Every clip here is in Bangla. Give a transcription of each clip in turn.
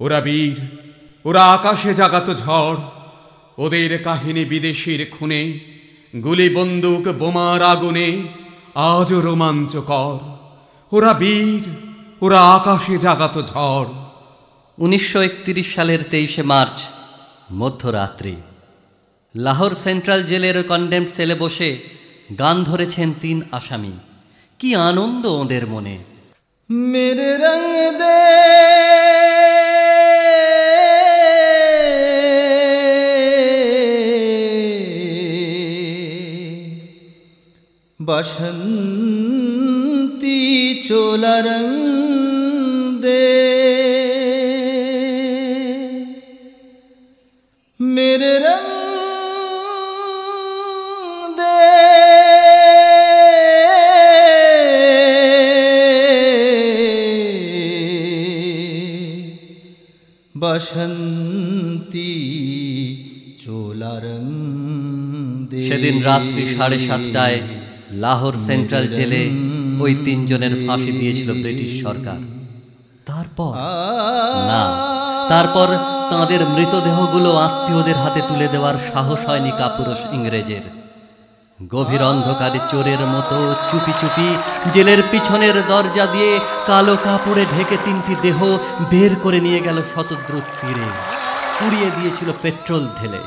ওরা বীর ওরা আকাশে জাগাত ঝড় ওদের কাহিনী বিদেশির খুনে গুলি বন্দুক বোমার আগুনে আজও রোমাঞ্চকর। ওরা বীর ওরা আকাশে জাগাত ঝড়। উনিশশো সালের তেইশে মার্চ মধ্যরাত্রি। লাহোর সেন্ট্রাল জেলের কন্ডেম সেলে বসে গান ধরেছেন তিন আসামি। কি আনন্দ ওদের মনে। মেরে রঙ দে बसंती चोला रंग दे मेरे रंग दे बसंती चोला रंग दे সেদিন রাত্রি সাড়ে সাতটায় লাহোর সেন্ট্রাল জেলে ওই তিনজনের ফাঁসি দিয়েছিল ব্রিটিশ সরকার। তারপর? না, তারপর তাদের মৃতদেহগুলো আত্মীয়দের হাতে তুলে দেওয়ার সাহস হয়নি কাপুরুষ ইংরেজের। গভীর অন্ধকারে চোরের মতো চুপি চুপি জেলের পিছনের দরজা দিয়ে কালো কাপড়ে ঢেকে তিনটি দেহ বের করে নিয়ে গেল শতদ্রুত তীরে। পুড়িয়ে দিয়েছিল পেট্রোল ঢেলে।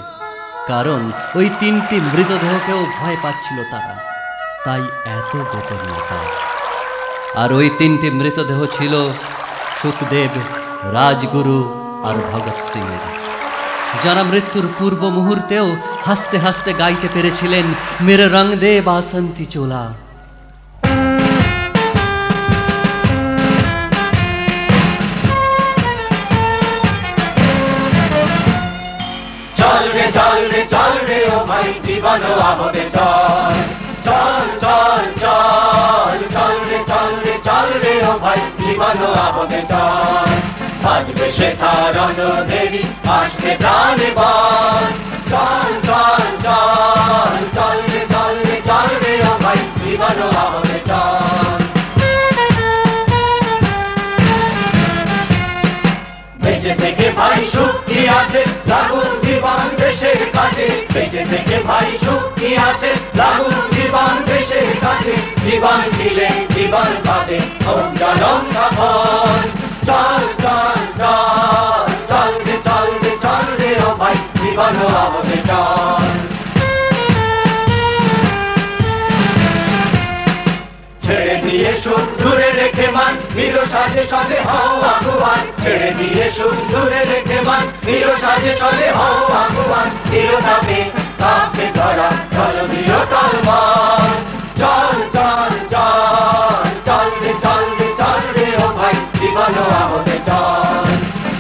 কারণ ওই তিনটি মৃতদেহকেও ভয় পাচ্ছিল তারা। তাই এত গোপনীয়তা। আর ওই তিনটি মৃতদেহ ছিল সুখদেব, রাজগুরু আর ভগৎ সিংয়ের। যারা মৃত্যুর পূর্ব মুহূর্তেও হাসতে হাসতে গাইতে পেরেছিলেন মেরে রং দে বাসন্তী চোলা। চল রে চল রে চল রে, ও ভাই জীবন আহতে চল। চল চল চল চল রে চল রে চল রে, ও ভাই, জীবন আহতে চল। বাজবে শেখা রণ দেবী আসবে প্রাণে বল। চল চল চল চল রে চল রে চল রে, ও ভাই, জীবন আহতে সাজে চলে হও আগুয়ান। ছেড়ে দিয়ে রেখে মান। হিরো সাজে হও হিরো তাপে কাপে ধরা। চল চল চল চল। চল রে চল রে চল রে ও ভাই। জীবন চল।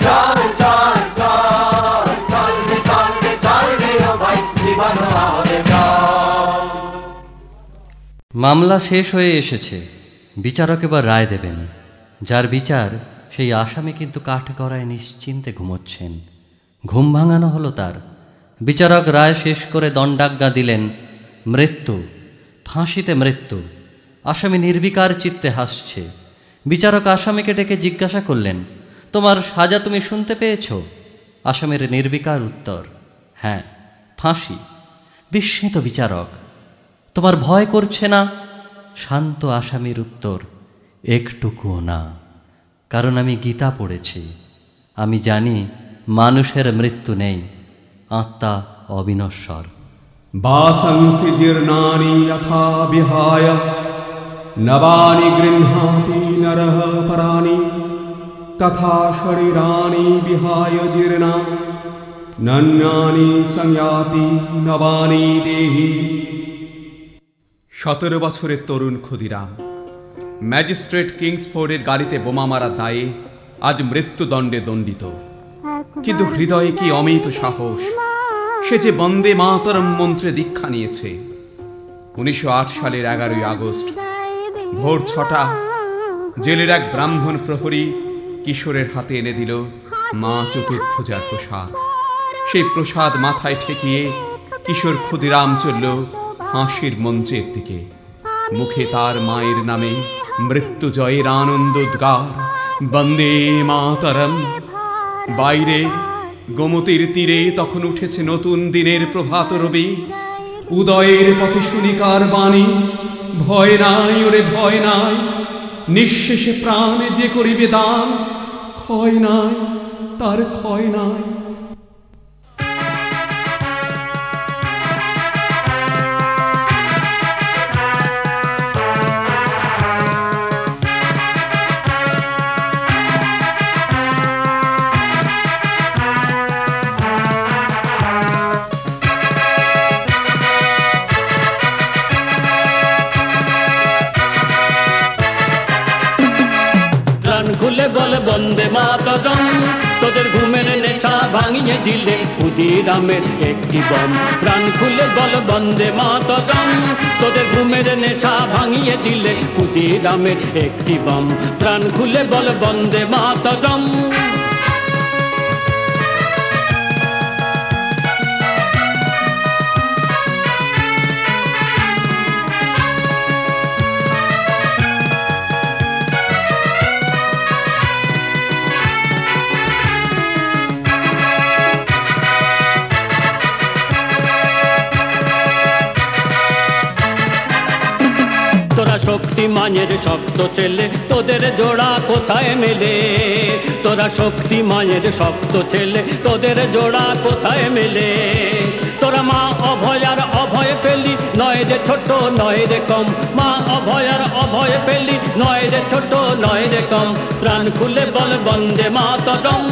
চল চল চল। চল রে চল রে চল রে ও ভাই। জীবন চল। মামলা শেষ হয়ে এসেছে। বিচারক এবার রায় দেবেন। যার বিচার সেই আসামি কিন্তু কাঠ কাঠগড়ায় নিশ্চিন্তে ঘুমোচ্ছেন। ঘুম ভাঙানো হলো তার। বিচারক রায় শেষ করে দণ্ডাজ্ঞা দিলেন, মৃত্যু, ফাঁসিতে মৃত্যু। আসামি নির্বিকার চিত্তে হাসছে। বিচারক আসামিকে ডেকে জিজ্ঞাসা করলেন, তোমার সাজা তুমি শুনতে পেয়েছ? আসামির নির্বিকার উত্তর হ্যাঁ ফাঁসি। বিস্মিত বিচারক, তোমার ভয় করছে না? শান্ত আসামির উত্তর একটুকুও না। কারণ আমি গীতা পড়েছি। আমি জানি মানুষের মৃত্যু নেই। আত্মা অবিনশ্বর। বাসংসি জীর্ণানি যথা বিহায়। নবানি গৃহ্ণাতি নরः পরাণি। তথা শরীরাণি বিহায় জীর্ণা। নন্যানি সংয়াতি নবানি দেহি। সতেরো বছরের তরুণ ক্ষুদিরাম। ম্যাজিস্ট্রেট কিংসফোর্ডের গাড়িতে বোমা মারার দায়ে আজ মৃত্যুদণ্ডে দণ্ডিত। কিন্তু হৃদয়ে কি অমিত সাহস? সে যে বন্দে মাতরম মন্ত্রে দীক্ষা নিয়েছে। উনিশশো আট সালের এগারোই আগস্ট, ভোর ছটা, জেলের এক ব্রাহ্মণ প্রহরী কিশোরের হাতে এনে দিল মা চতুর্ভুজার প্রসাদ। সেই প্রসাদ মাথায় ঠেকিয়ে কিশোর ক্ষুদিরাম চলল হাসির মঞ্চের দিকে। মুখে তার মায়ের নামে মৃত্যুজয়ের আনন্দ উদ্গার বন্দে মাতরম। বাইরে গোমতীর তীরে তখন উঠেছে নতুন দিনের প্রভাত রবি। উদয়ের পথে শুনিকার বাণী, ভয় নাই ওরে ভয় নাই, নিঃশেষে প্রাণে যে করিবে দান, ক্ষয় নাই, তার ক্ষয় নাই। বন্দে মাতরম। তোদের ঘুমের নেশা ভাঙিয়ে দিলে ক্ষুদিরামের একটি বম। প্রাণ খুলে বল বন্দে মাতরম। তোদের ঘুমের নেশা ভাঙিয়ে দিলে ক্ষুদিরামের একটি বম। প্রাণ খুলে বল বন্দে মাতরম। তোরা শক্তি ছেলে, তোদের জোড়া কোথায় মেলে? তোরা শক্তি মায়ের শব্দ ছেলে, তোদের জোড়া কোথায় মেলে? তোরা মা অভয়ার অভয় পেলি, নয় যে ছোট, নয় রে কম। মা অভয়ার অভয় পেলি, নয় রে ছোট, নয় রে কম। প্রাণ খুলে বল বন্দে মাতরম।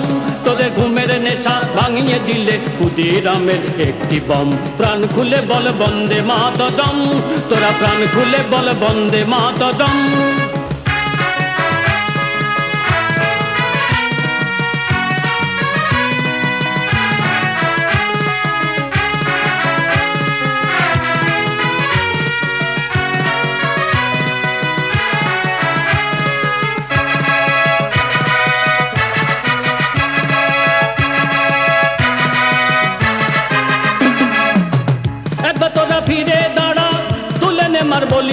তোদের ঘুমের নেশা ভাঙিয়ে দিলে ক্ষুদিরামের একটি বম। প্রাণ খুলে বল বন্দে মাতদম, তোরা প্রাণ খুলে বল বন্দে মাতরম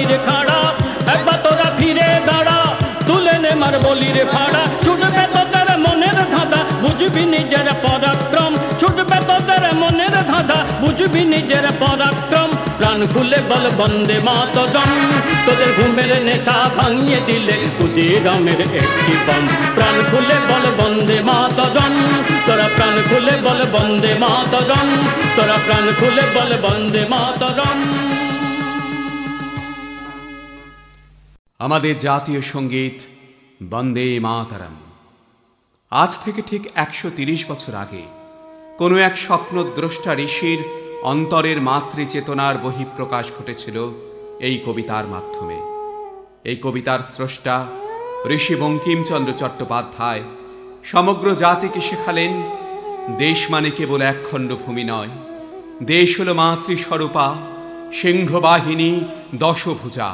বলির খাড়া, একবার তোরা ফিরে দাঁড়া। তুলে নে মার বলির ফাড়া, ছুটবে তোদের মনের ধাঁধা, বুঝবি নিজের পরাক্রম। ছুটবে তোদের মনের ধাঁধা, বুঝবি নিজের পরাক্রম। প্রাণ খুলে বল, বন্দে মাতরম। তোদের ঘুমের নেশা ভাঙিয়ে দিলে ক্ষুদিরামের একটি বম। প্রাণ খুলে বল, বন্দে মাতরম। তোরা প্রাণ খুলে বল, বন্দে মাতরম। তোরা প্রাণ খুলে বল, বন্দে মাতরম। আমাদের জাতীয় সংগীত বন্দে মাতারাম। আজ থেকে ঠিক একশো বছর আগে কোনো এক স্বপ্নদ্রষ্টা ঋষির অন্তরের মাতৃচেতনার বহিঃপ্রকাশ ঘটেছিল এই কবিতার মাধ্যমে। এই কবিতার স্রষ্টা ঋষি বঙ্কিমচন্দ্র চট্টোপাধ্যায় সমগ্র জাতিকে শেখালেন, দেশ মানে কেবল একখণ্ড ভূমি নয়, দেশ হল মাতৃস্বরূপা, সিংহবাহিনী, দশভুজা।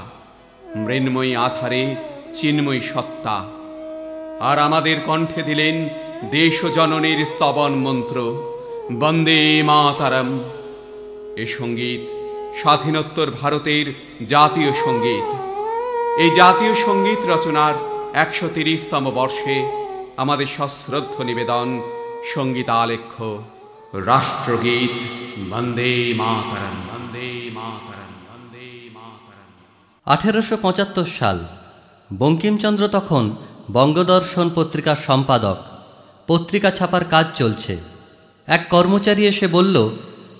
মৃন্ময়ী আধারে, চিন্ময়ী সত্তা। আর আমাদের কণ্ঠে দিলেন দেশ ও স্তবন মন্ত্র, বন্দে মাতারম। এ সংগীত স্বাধীনোত্তর ভারতের জাতীয় সংগীত। এই জাতীয় সংগীত রচনার একশো তিরিশতম বর্ষে আমাদের সশ্রদ্ধ নিবেদন সঙ্গীতালেখ্য, রাষ্ট্রগীত বন্দে মাতারম। আঠেরোশো পঁচাত্তর সাল, বঙ্কিমচন্দ্র তখন বঙ্গদর্শন পত্রিকার সম্পাদক, পত্রিকা ছাপার কাজ চলছে। এক কর্মচারী এসে বলল,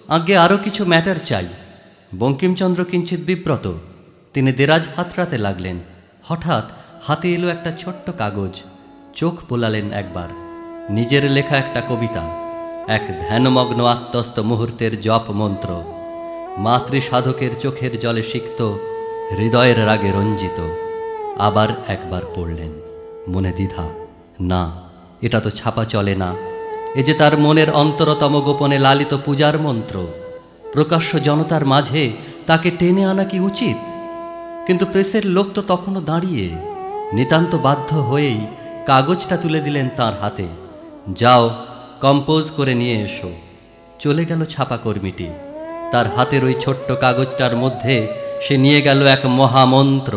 আগে আরও কিছু ম্যাটার চাই। বঙ্কিমচন্দ্র কিঞ্চিত বিব্রত। তিনি দেরাজ হাতড়াতে লাগলেন। হঠাৎ হাতে এলো একটা ছোট্ট কাগজ। চোখ বোলালেন একবার। নিজের লেখা একটা কবিতা। এক ধ্যানমগ্ন আত্মস্থ মুহূর্তের জপ মন্ত্র। মাতৃ সাধকের চোখের জলে সিক্ত হৃদয়ের রাগে রঞ্জিত, আবার একবার পড়লেন। মনে দ্বিধা, না, এটা তো ছাপা চলে না। এ যে তার মনের অন্তরতম গোপনে লালিত পূজার মন্ত্র, প্রকাশ্য জনতার মাঝে তাকে টেনে আনা কি উচিত? কিন্তু প্রেসের লোক তো তখনও দাঁড়িয়ে, নিতান্ত বাধ্য হয়েই কাগজটা তুলে দিলেন তার হাতে। যাও, কম্পোজ করে নিয়ে এসো। চলে গেল ছাপাকর্মীটি। তার হাতের ওই ছোট্ট কাগজটার মধ্যে সে নিয়ে গেল এক মহামন্ত্র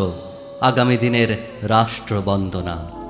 আগামী দিনের রাষ্ট্রবন্দনা।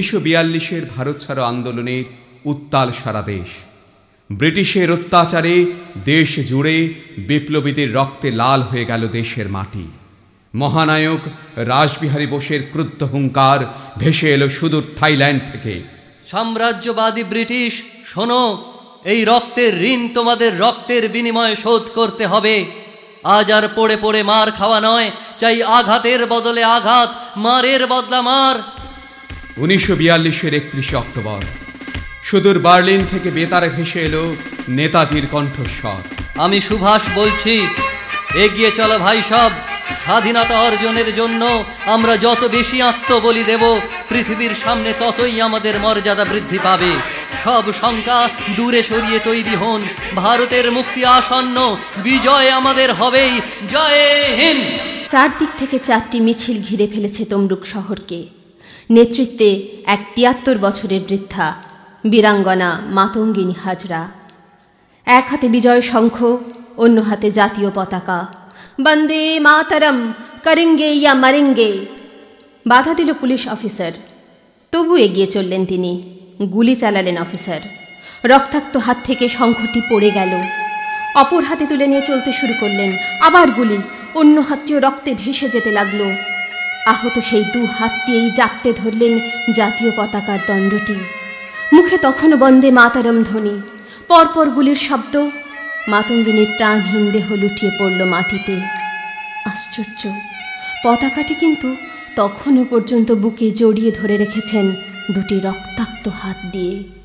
উনিশশো বিয়াল্লিশের ভারত ছাড়ো আন্দোলনের উত্তাল সারা দেশ। ব্রিটিশের অত্যাচারে দেশ জুড়ে বিপ্লবীদের রক্তে লাল হয়ে গেল দেশের মাটি। মহানায়ক রাসবিহারী বোসের ক্রুদ্ধ হুঙ্কার ভেসে এলো সুদূর থাইল্যান্ড থেকে। সাম্রাজ্যবাদী ব্রিটিশ, শোনো, এই রক্তের ঋণ তোমাদের রক্তের বিনিময়ে শোধ করতে হবে। আজ আর পড়ে পড়ে মার খাওয়া নয়, চাই আঘাতের বদলে আঘাত, মারের বদলা মার। উনিশশো বিয়াল্লিশের একত্রিশে অক্টোবর। সুদূর বার্লিন থেকে বেতারে ভেসে এলো নেতাজির কণ্ঠস্বর। আমি সুভাষ বলছি এগিয়ে চলো ভাই সব। স্বাধীনতা অর্জনের জন্য আমরা যত বেশি আত্মবলি দেব পৃথিবীর সামনে ততই আমাদের মর্যাদা বৃদ্ধি পাবে। সব শঙ্কা দূরে সরিয়ে তৈরি হন। ভারতের মুক্তি আসন্ন। বিজয় আমাদের হবেই। জয় হিন্দ! চারদিক থেকে চারটি মিছিল ঘিরে ফেলেছে তমরুক শহরকে। নেতৃত্বে এক তিয়াত্তর বছরের বৃদ্ধা, বীরাঙ্গনা মাতঙ্গিনী হাজরা। এক হাতে বিজয় শঙ্খ, অন্য হাতে জাতীয় পতাকা। বন্দে মাতারম, করেঙ্গে ইয়া মারেঙ্গে। বাধা দিল পুলিশ অফিসার। তবু এগিয়ে চললেন তিনি। গুলি চালালেন অফিসার। রক্তাক্ত হাত থেকে শঙ্খটি পড়ে গেল। অপর হাতে তুলে নিয়ে চলতে শুরু করলেন। আবার গুলি। অন্য হাতটিও রক্তে ভেসে যেতে লাগল। আহত সেই দু হাত দিয়েই জাপটে ধরলেন জাতীয় পতাকার দণ্ডটি। মুখে তখনও বন্দে মাতারম ধ্বনি। পরপর গুলির শব্দ। মাতঙ্গিনীর প্রাণহীন দেহ লুটিয়ে পড়ল মাটিতে। আশ্চর্য। পতাকাটি কিন্তু তখনও পর্যন্ত বুকে জড়িয়ে ধরে রেখেছেন দুটি রক্তাক্ত হাত দিয়ে।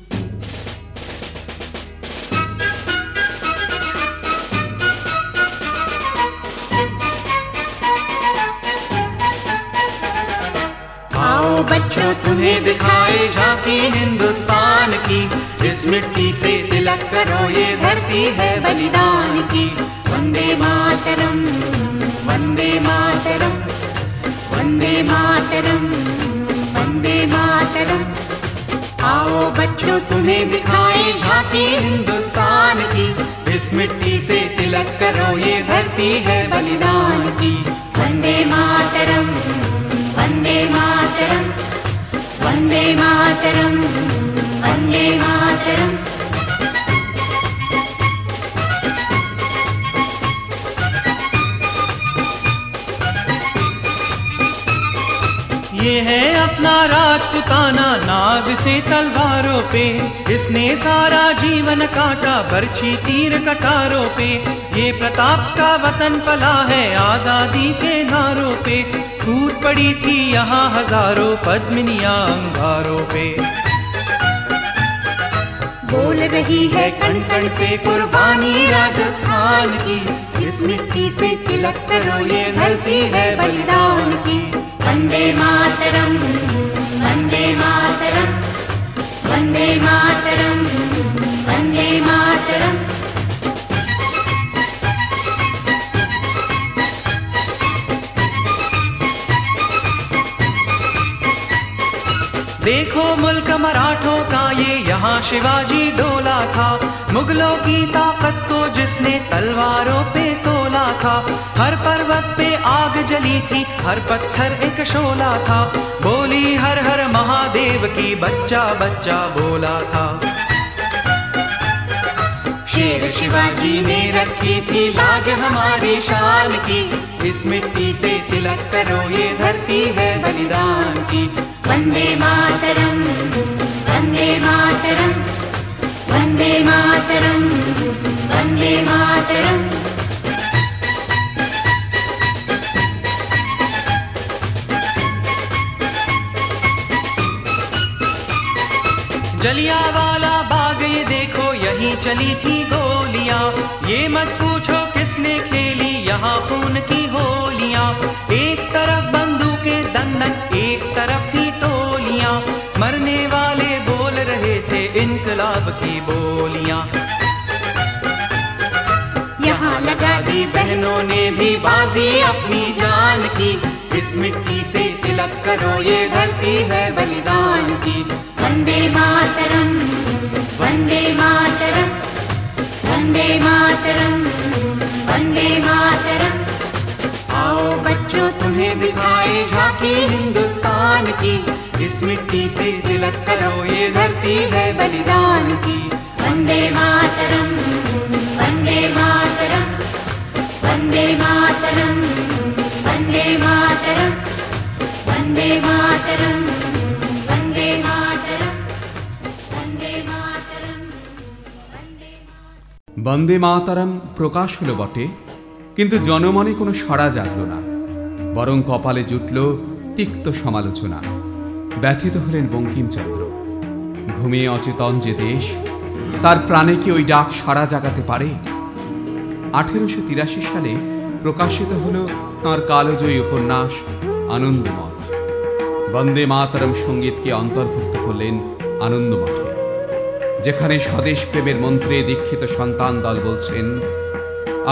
बच्चों तुम्हें दिखाए झांकी हिंदुस्तान की। इस मिट्टी से तिलक करो, ये धरती है बलिदान की। वंदे मातरम वंदे मातरम वंदे मातरम वंदे मातरम। आओ बच्चों तुम्हें दिखाए झांकी हिंदुस्तान की। इस मिट्टी से तिलक करो, ये धरती है बलिदान की। वंदे मातरम ये है अपना राजपुताना नाज से तलवारों पे। इसने सारा जीवन काटा बरछी तीर कटारों पे। ये प्रताप का वतन पला है आज़ादी के नारों पे। टूट पड़ी थी यहाँ हज़ारों पद्मिनियाँ अंगारों पे। बोल रही है कण कण से कुर्बानी राजस्थान की। इस मिट्टी से तिलक करो ये धरती है बलिदान। की। वंदे मातरम वंदे मातरम वंदे मातरम वंदे मातरम। देखो मुल्क मराठों का, ये यहाँ शिवाजी डोला था। मुगलों की ताकत को जिसने तलवारों पे तोला था। हर पर्वत पे आग जली थी, हर पत्थर एक शोला था। बोली हर हर महादेव की, बच्चा बच्चा बोला था। शेर शिवाजी ने रखी थी लाज हमारी शान की। इस मिट्टी से तिलक करो, ये धरती है बलिदान की। जलिया वाला बाग ये देखो, यहीं चली थी गोलियाँ। ये मत पूछो किसने खेली, यहाँ खून की होलियाँ। एक तरफ़ बंदूकें दंदन एक तरफ़ थी मरने वाले बोल रहे थे इनकलाब की बोलियाँ। यहाँ लगा दी बहनों ने भी बाजी अपनी जान की। इस मिट्टी से तिलक करो ये धरती है बलिदान की। वंदे मातरम् वंदे मातरम् वंदे मातरम् वंदे मातरम्। आओ बच्चों तुम्हें दिखाए झांकी हिंदुस्तान की। इस मिट्टी से तिलक करो ये धरती है बलिदान की वन्दे मातरम् वन्दे मातरम् वन्दे मातरम् वन्दे मातरम् वन्दे मातरम् वन्दे मातरम् वन्दे मातरम् वन्दे বন্দে মাতারাম প্রকাশ হলো বটে কিন্তু জনমনে কোনো সাড়া জাগল না বরং কপালে জুটল তিক্ত সমালোচনা ব্যথিত হলেন বঙ্কিমচন্দ্র। ঘুমিয়ে অচেতন যে দেশ, তার প্রাণে কি ওই ডাক সাড়া জাগাতে পারে? আঠেরোশো তিরাশি সালে প্রকাশিত হল তাঁর কালজয়ী উপন্যাস, আনন্দমঠ। বন্দে মাতারাম সঙ্গীতকে অন্তর্ভুক্ত করলেন আনন্দমঠে, যেখানে স্বদেশ প্রেমের মন্ত্রে দীক্ষিত সন্তান দল বলছেন,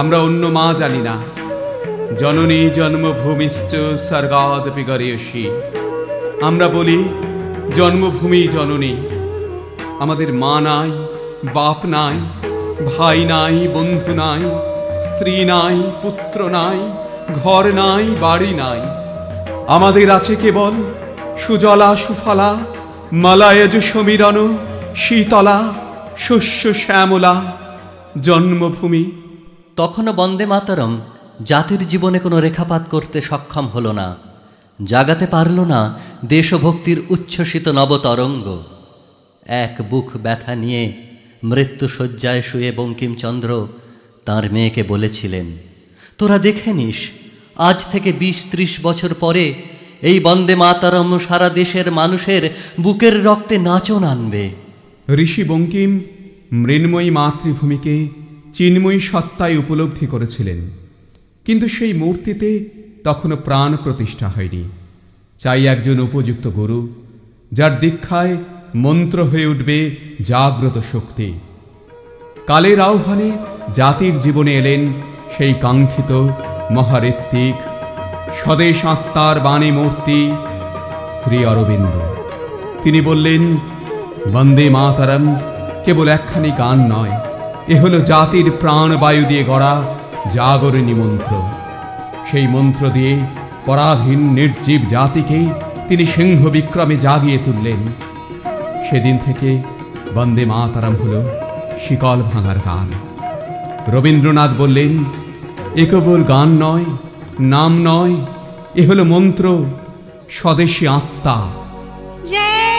আমরা অন্য মা জানি না। জননী জন্মভূমিশ্চ স্বর্গাদপি গরেয়সী আমরা বলি, জন্মভূমি জননী। আমাদের মা নাই, বাপ নাই, ভাই নাই, বন্ধু নাই, স্ত্রী নাই, পুত্র নাই, ঘর নাই, বাড়ি নাই। আমাদের আছে কেবল সুজলা সুফলা, মালায়জ সমীরণ, শীতলা, শস্য শ্যামলা, জন্মভূমি। তখনও বন্দে মাতরম, জাতির জীবনে কোনো রেখাপাত করতে সক্ষম হল না। জাগাতে পারল না দেশভক্তির উচ্ছ্বসিত নবতরঙ্গ। এক বুক ব্যথা নিয়ে মৃত্যুশয্যায় শুয়ে বঙ্কিমচন্দ্র তাঁর মেয়েকে বলেছিলেন, তোরা দেখে নিস, আজ থেকে বিশ ত্রিশ বছর পরে এই বন্দে মাতারম সারা দেশের মানুষের বুকের রক্তে নাচন আনবে। ঋষি বঙ্কিম মৃন্ময়ী মাতৃভূমিকে চিন্ময়ী সত্তায় উপলব্ধি করেছিলেন, কিন্তু সেই মূর্তিতে তখনও প্রাণ প্রতিষ্ঠা হয়নি। চাই একজন উপযুক্ত গুরু, যার দীক্ষায় মন্ত্র হয়ে উঠবে জাগ্রত শক্তি। কালের আহ্বানে জাতির জীবনে এলেন সেই কাঙ্ক্ষিত মহাঋত্বিক, স্বদেশ আত্মার বাণী মূর্তি শ্রী অরবিন্দ। তিনি বললেন, বন্দে মাতারম, কেবল একখানি গান নয়, এ হলো জাতির প্রাণবায়ু দিয়ে গড়া জাগরণী মন্ত্র। সেই মন্ত্র দিয়ে পরাধীন, নির্জীব জাতিকে তিনি সিংহ বিক্রমে জাগিয়ে তুললেন। সেদিন থেকে বন্দে মাতারাম হল শিকল ভাঙার গান। রবীন্দ্রনাথ বললেন এ গান নয়, নাম নয়, এ হলো মন্ত্র, স্বদেশী আত্মা। जय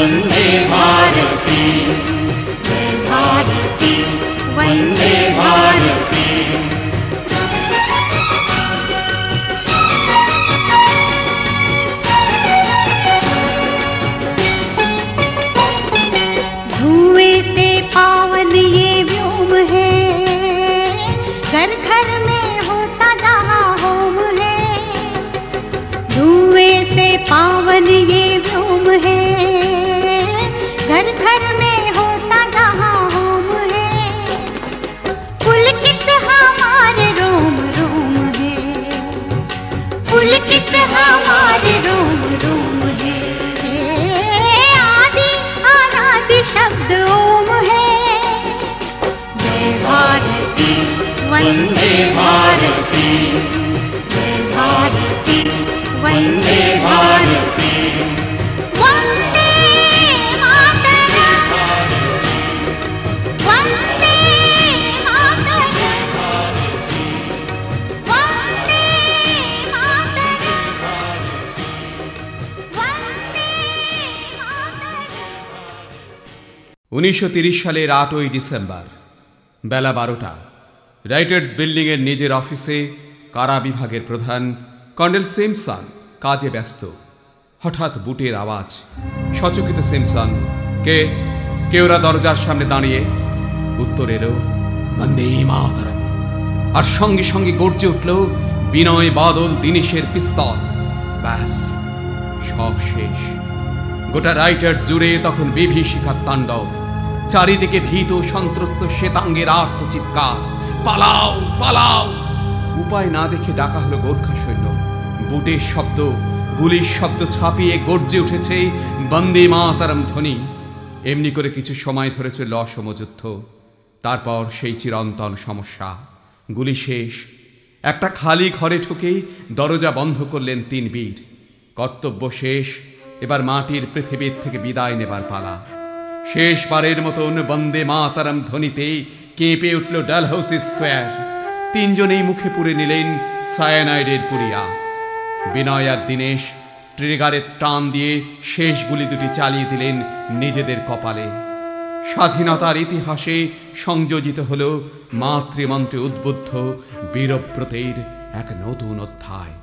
वंदे भारती। जय भारती वंदे भारती भारती वंदे भारती जय भारती वंदे भारती वंदे मातरम वंदे मातरम वंदे मातरम वंदे मातरम উনিশশো সালের আটই ডিসেম্বর বেলা বারোটা রাইটার্স বিল্ডিংয়ের নিজের অফিসে কারা বিভাগের প্রধান কর্নেল সিমসন কাজে ব্যস্ত। হঠাৎ বুটের আওয়াজ। সচকিত সিমসন কে? কে ওরা দরজার সামনে দাঁড়িয়ে? উত্তর এলো আর সঙ্গে সঙ্গে গর্জে উঠল, বিনয় বাদল দিনেশের পিস্তল। ব্যাস, সব শেষ। গোটা রাইটার্স জুড়ে তখন বিভীষিকার তাণ্ডব। চারিদিকে ভীত সন্ত্রস্ত শ্বেতাঙ্গের আর্ত চিৎকার পালাও পালাও। উপায় না দেখে ডাকা হলো গোর্খা সৈন্য। বুটের শব্দ, গুলির শব্দ ছাপিয়ে গর্জে উঠেছে বন্দে মাতারম ধ্বনি। এমনি করে কিছু সময় ধরে চলল অসমযুদ্ধ তারপর সেই চিরন্তন সমস্যা। গুলি শেষ। একটা খালি ঘরে ঢুকেই দরজা বন্ধ করলেন তিন বীর। কর্তব্য শেষ, এবার মাটির পৃথিবীর থেকে বিদায় নেবার পালা। শেষবারের মতন বন্দে মাতারাম ধ্বনিতেই কেঁপে উঠল ডালহাউসি স্কোয়ার। তিনজনেই মুখে পুরে নিলেন সায়ানাইডের পুরিয়া। বিনয় আর দীনেশ ট্রিগারের টান দিয়ে শেষ গুলি দুটি চালিয়ে দিলেন নিজেদের কপালে। স্বাধীনতার ইতিহাসে সংযোজিত হল মাতৃমন্ত্রে উদ্বুদ্ধ বীরব্রতের এক নতুন অধ্যায়।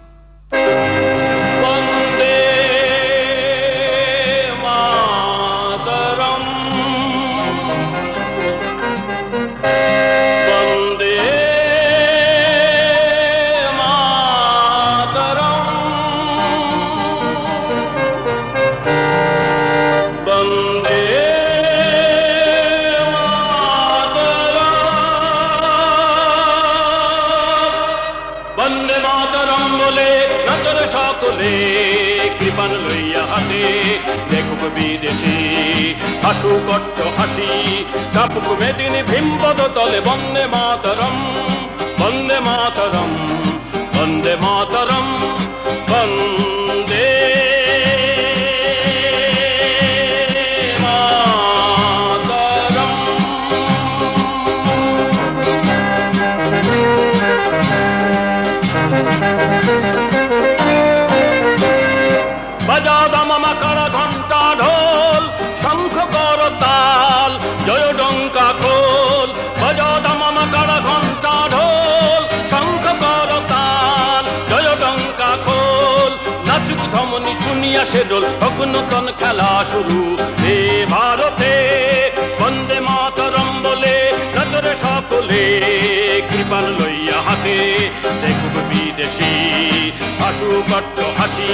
হাসু কট্ট হাসি কাপুক মেদিনী ভীমপদ তলে বন্দে মাতরম বন্দে মাতরম বন্দে মাতরম বন্দে শুনিয়া সে ডোল অগ্নতন খেলা শুরু। এ ভারতে বন্দে মাতরম বলে নজরে সকলে কৃপান লইয়া হাতে। দেখুক বিদেশি, হাসু কট্ট হাসি,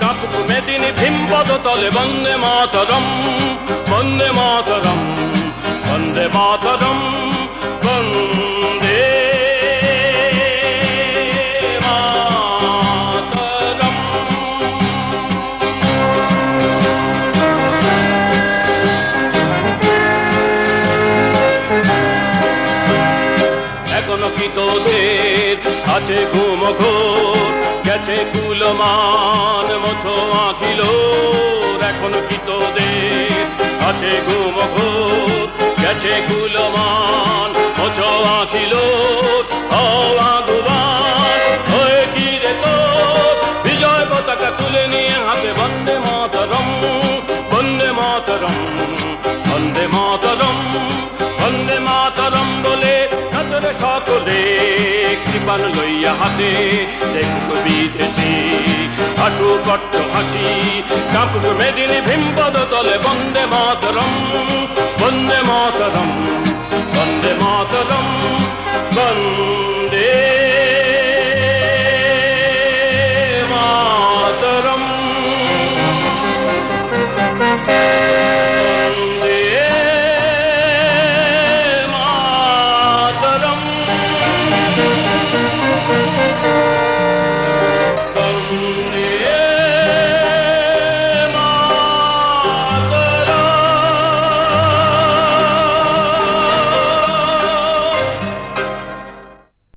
কাপুক মেদিনী ভীমপদ তলে বন্দে মাতরম বন্দে মাতরম বন্দে মাতরম, বন্দে আছে ঘুম ঘোর গেছে কুলমান মোছো আঁকিল এখন কি তোদের আছে ঘুম ঘোর গেছে কুলমান মোছো আঁকিল তুলে নিয়ে হাতে বন্দে মাতরম বন্দে মাতরম বন্দে মাতরম বন্দে মাতরম বলে সকলে কৃপান লইয়া হাতে দেখো বিদেশি। হাসু কট্ট হাসি কাপুর মেদিনী ভীমপদ তলে, বন্দে মাতরম বন্দে মাতরম বন্দে মাতরম